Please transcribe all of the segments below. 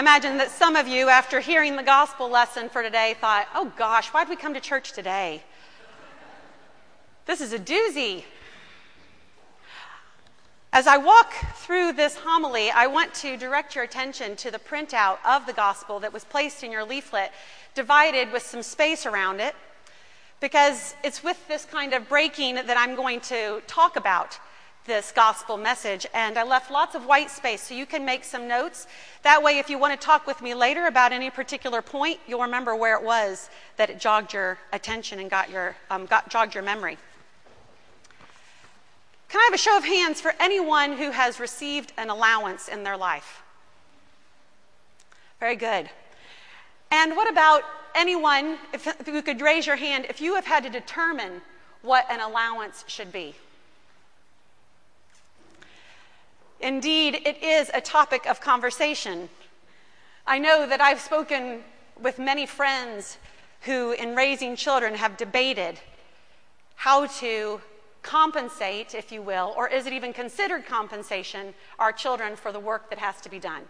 I imagine that some of you, after hearing the gospel lesson for today, thought, oh gosh, why'd we come to church today? This is a doozy. As I walk through this homily, I want to direct your attention to the printout of the gospel that was placed in your leaflet, divided with some space around it, because it's with this kind of breaking that I'm going to talk about this gospel message. And I left lots of white space so you can make some notes. That way, if you want to talk with me later about any particular point, you'll remember where it was that it jogged your attention and got your, um, got, jogged your memory. Can I have a show of hands for anyone who has received an allowance in their life? Very good. And what about anyone, if, if you could raise your hand, if you have had to determine what an allowance should be? Indeed, it is a topic of conversation. I know that I've spoken with many friends who, in raising children, have debated how to compensate, if you will, or is it even considered compensation, our children for the work that has to be done.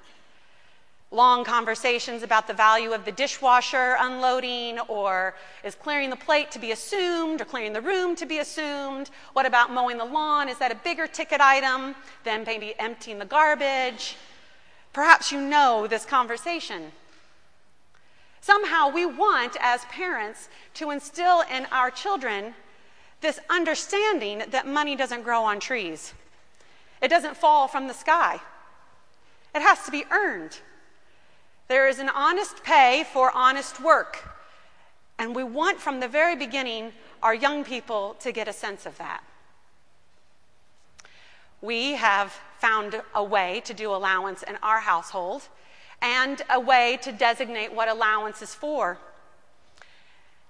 Long conversations about the value of the dishwasher unloading, or is clearing the plate to be assumed, or clearing the room to be assumed? What about mowing the lawn? Is that a bigger ticket item than maybe emptying the garbage? Perhaps you know this conversation. Somehow we want, as parents, to instill in our children this understanding that money doesn't grow on trees, it doesn't fall from the sky, it has to be earned. There is an honest pay for honest work. And we want from the very beginning our young people to get a sense of that. We have found a way to do allowance in our household and a way to designate what allowance is for.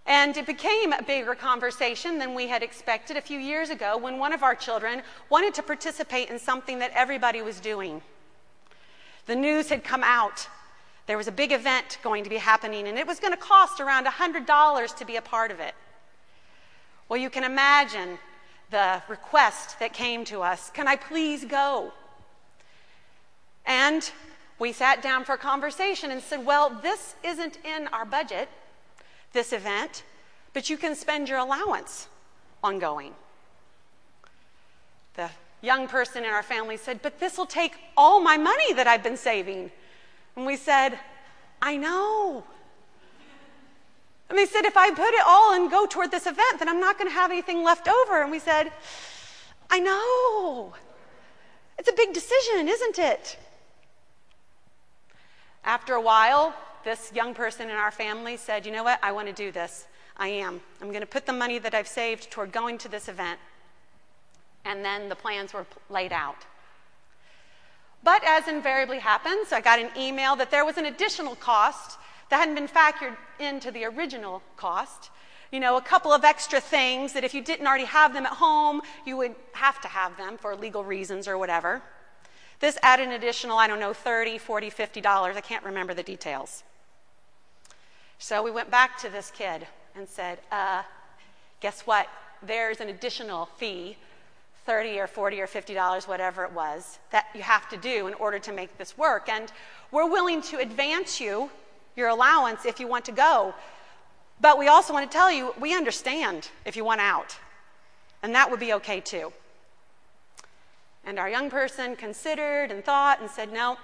And it became a bigger conversation than we had expected a few years ago when one of our children wanted to participate in something that everybody was doing. The news had come out. There was a big event going to be happening, and it was going to cost around $100 to be a part of it. Well, you can imagine the request that came to us Can I please go? And we sat down for a conversation and said, Well, this isn't in our budget this event, but you can spend your allowance on going. The young person in our family said, But this will take all my money that I've been saving. And we said, I know. And they said, If I put it all and go toward this event, then I'm not going to have anything left over. And we said, I know. It's a big decision, isn't it? After a while, this young person in our family said, You know what? I want to do this. I am. I'm going to put the money that I've saved toward going to this event. And then the plans were laid out. But as invariably happens, I got an email that there was an additional cost that hadn't been factored into the original cost. You know, a couple of extra things that if you didn't already have them at home, you would have to have them for legal reasons or whatever. This added an additional, I don't know, 30, 40, 50 dollars. I can't remember the details. So we went back to this kid and said, uh, guess what? There's an additional fee, 30 or 40 or 50 dollars, whatever it was, that you have to do in order to make this work. And we're willing to advance you your allowance if you want to go. But we also want to tell you we understand if you want out. And that would be okay too. And our young person considered and thought and said, No,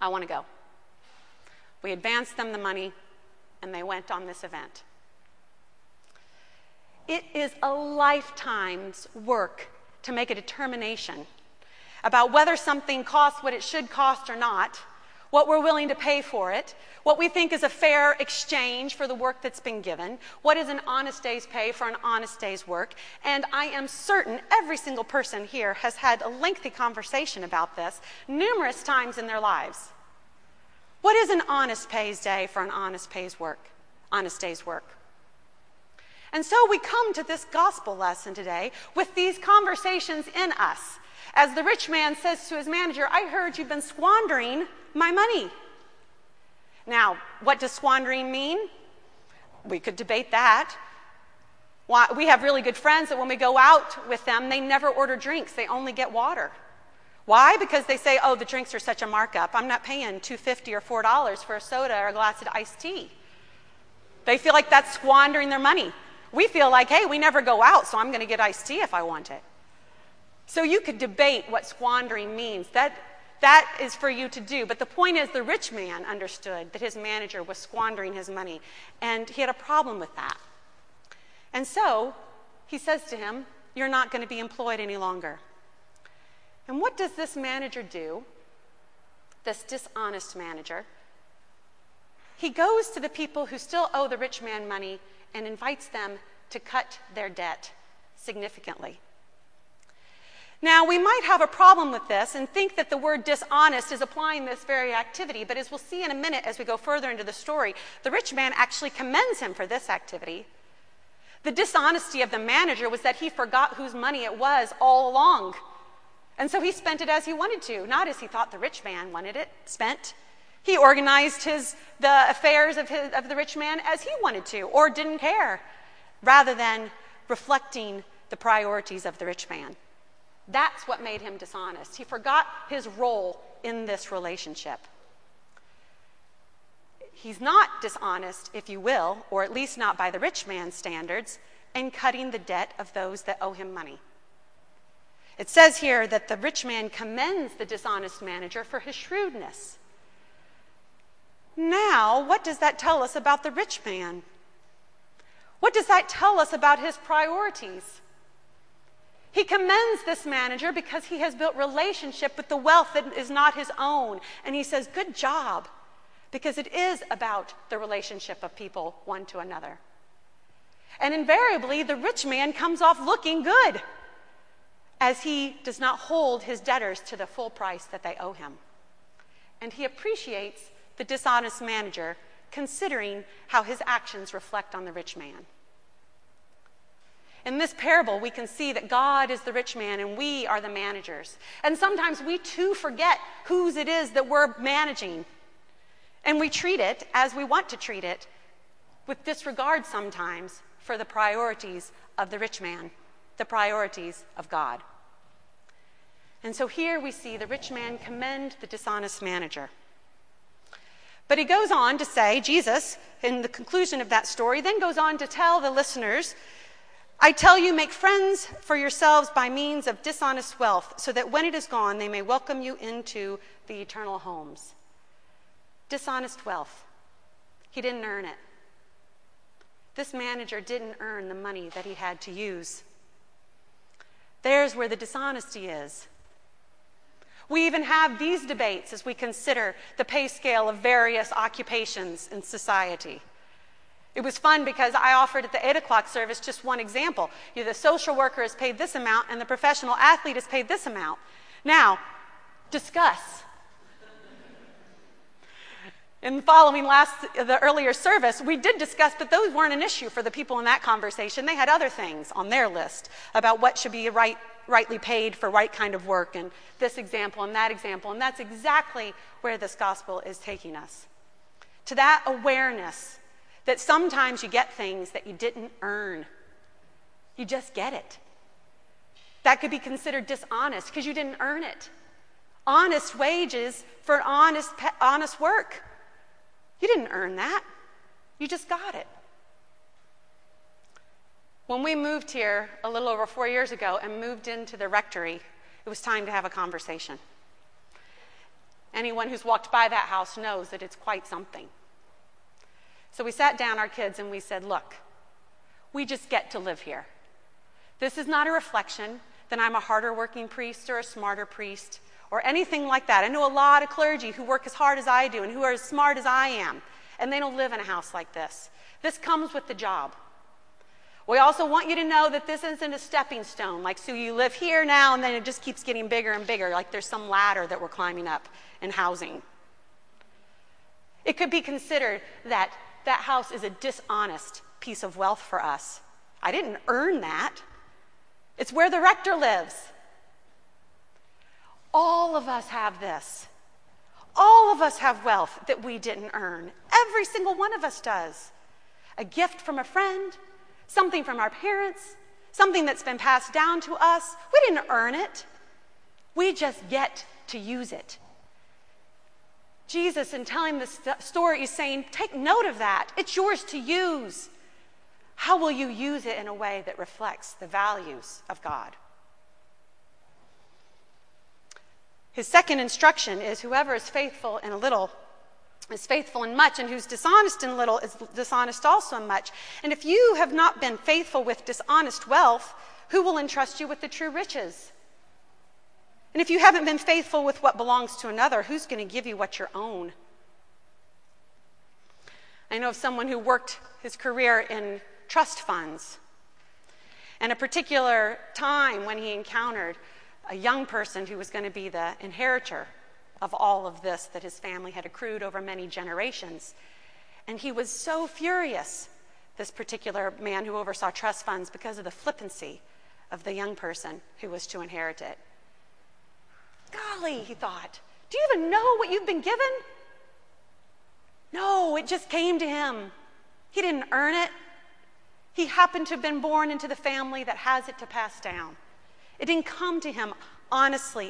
I want to go. We advanced them the money, and they went on this event. It is a lifetime's work to make a determination about whether something costs what it should cost or not, what we're willing to pay for it, what we think is a fair exchange for the work that's been given, what is an honest day's pay for an honest day's work. And I am certain every single person here has had a lengthy conversation about this numerous times in their lives. What is an honest pays day for an honest pays work? Honest day's work. And so we come to this gospel lesson today with these conversations in us. As the rich man says to his manager, I heard you've been squandering my money. Now, what does squandering mean? We could debate that. We have really good friends that when we go out with them, they never order drinks, they only get water. Why? Because they say, oh, the drinks are such a markup. I'm not paying $2.50 or $4 for a soda or a glass of iced tea. They feel like that's squandering their money. We feel like, hey, we never go out, so I'm going to get iced tea if I want it. So you could debate what squandering means. That, that is for you to do. But the point is, the rich man understood that his manager was squandering his money, and he had a problem with that. And so he says to him, You're not going to be employed any longer. And what does this manager do? This dishonest manager. He goes to the people who still owe the rich man money and invites them to cut their debt significantly. Now, we might have a problem with this and think that the word dishonest is applying this very activity, but as we'll see in a minute as we go further into the story, the rich man actually commends him for this activity. The dishonesty of the manager was that he forgot whose money it was all along. And so he spent it as he wanted to, not as he thought the rich man wanted it spent. He organized his, the affairs of, his, of the rich man as he wanted to, or didn't care, rather than reflecting the priorities of the rich man. That's what made him dishonest. He forgot his role in this relationship. He's not dishonest, if you will, or at least not by the rich man's standards, in cutting the debt of those that owe him money. It says here that the rich man commends the dishonest manager for his shrewdness. Now, what does that tell us about the rich man? What does that tell us about his priorities? He commends this manager because he has built relationship with the wealth that is not his own. And he says, Good job, because it is about the relationship of people one to another. And invariably, the rich man comes off looking good as he does not hold his debtors to the full price that they owe him. And he appreciates the dishonest manager, considering how his actions reflect on the rich man. In this parable, we can see that God is the rich man and we are the managers. And sometimes we too forget whose it is that we're managing. And we treat it as we want to treat it, with disregard sometimes for the priorities of the rich man the priorities of God. And so here we see the rich man commend the dishonest manager. But he goes on to say, Jesus, in the conclusion of that story, then goes on to tell the listeners, I tell you, make friends for yourselves by means of dishonest wealth, so that when it is gone, they may welcome you into the eternal homes. Dishonest wealth. He didn't earn it. This manager didn't earn the money that he had to use. There's where the dishonesty is. We even have these debates as we consider the pay scale of various occupations in society. It was fun because I offered at the 8 o'clock service just one example. You know, the social worker is paid this amount and the professional athlete is paid this amount. Now, discuss. In following last the earlier service, we did discuss, but those weren't an issue for the people in that conversation. They had other things on their list about what should be right, rightly paid for right kind of work, and this example and that example. And that's exactly where this gospel is taking us. To that awareness that sometimes you get things that you didn't earn. You just get it. That could be considered dishonest because you didn't earn it. Honest wages for honest, honest work. You didn't earn that, you just got it. When we moved here a little over four years ago and moved into the rectory, it was time to have a conversation. Anyone who's walked by that house knows that it's quite something. So we sat down, our kids, and we said, Look, we just get to live here. This is not a reflection that I'm a harder working priest or a smarter priest or anything like that. I know a lot of clergy who work as hard as I do and who are as smart as I am, and they don't live in a house like this. This comes with the job. We also want you to know that this isn't a stepping stone. Like, so you live here now, and then it just keeps getting bigger and bigger, like there's some ladder that we're climbing up in housing. It could be considered that that house is a dishonest piece of wealth for us. I didn't earn that. It's where the rector lives. All of us have this. All of us have wealth that we didn't earn. Every single one of us does. A gift from a friend, something from our parents, something that's been passed down to us. We didn't earn it. We just get to use it. Jesus, in telling this story, is saying, Take note of that. It's yours to use. How will you use it in a way that reflects the values of God? His second instruction is whoever is faithful in a little is faithful in much, and who's dishonest in little is dishonest also in much. And if you have not been faithful with dishonest wealth, who will entrust you with the true riches? And if you haven't been faithful with what belongs to another, who's going to give you what you own? I know of someone who worked his career in trust funds. And a particular time when he encountered a young person who was going to be the inheritor of all of this that his family had accrued over many generations. And he was so furious, this particular man who oversaw trust funds, because of the flippancy of the young person who was to inherit it. Golly, he thought, do you even know what you've been given? No, it just came to him. He didn't earn it. He happened to have been born into the family that has it to pass down. It didn't come to him honestly.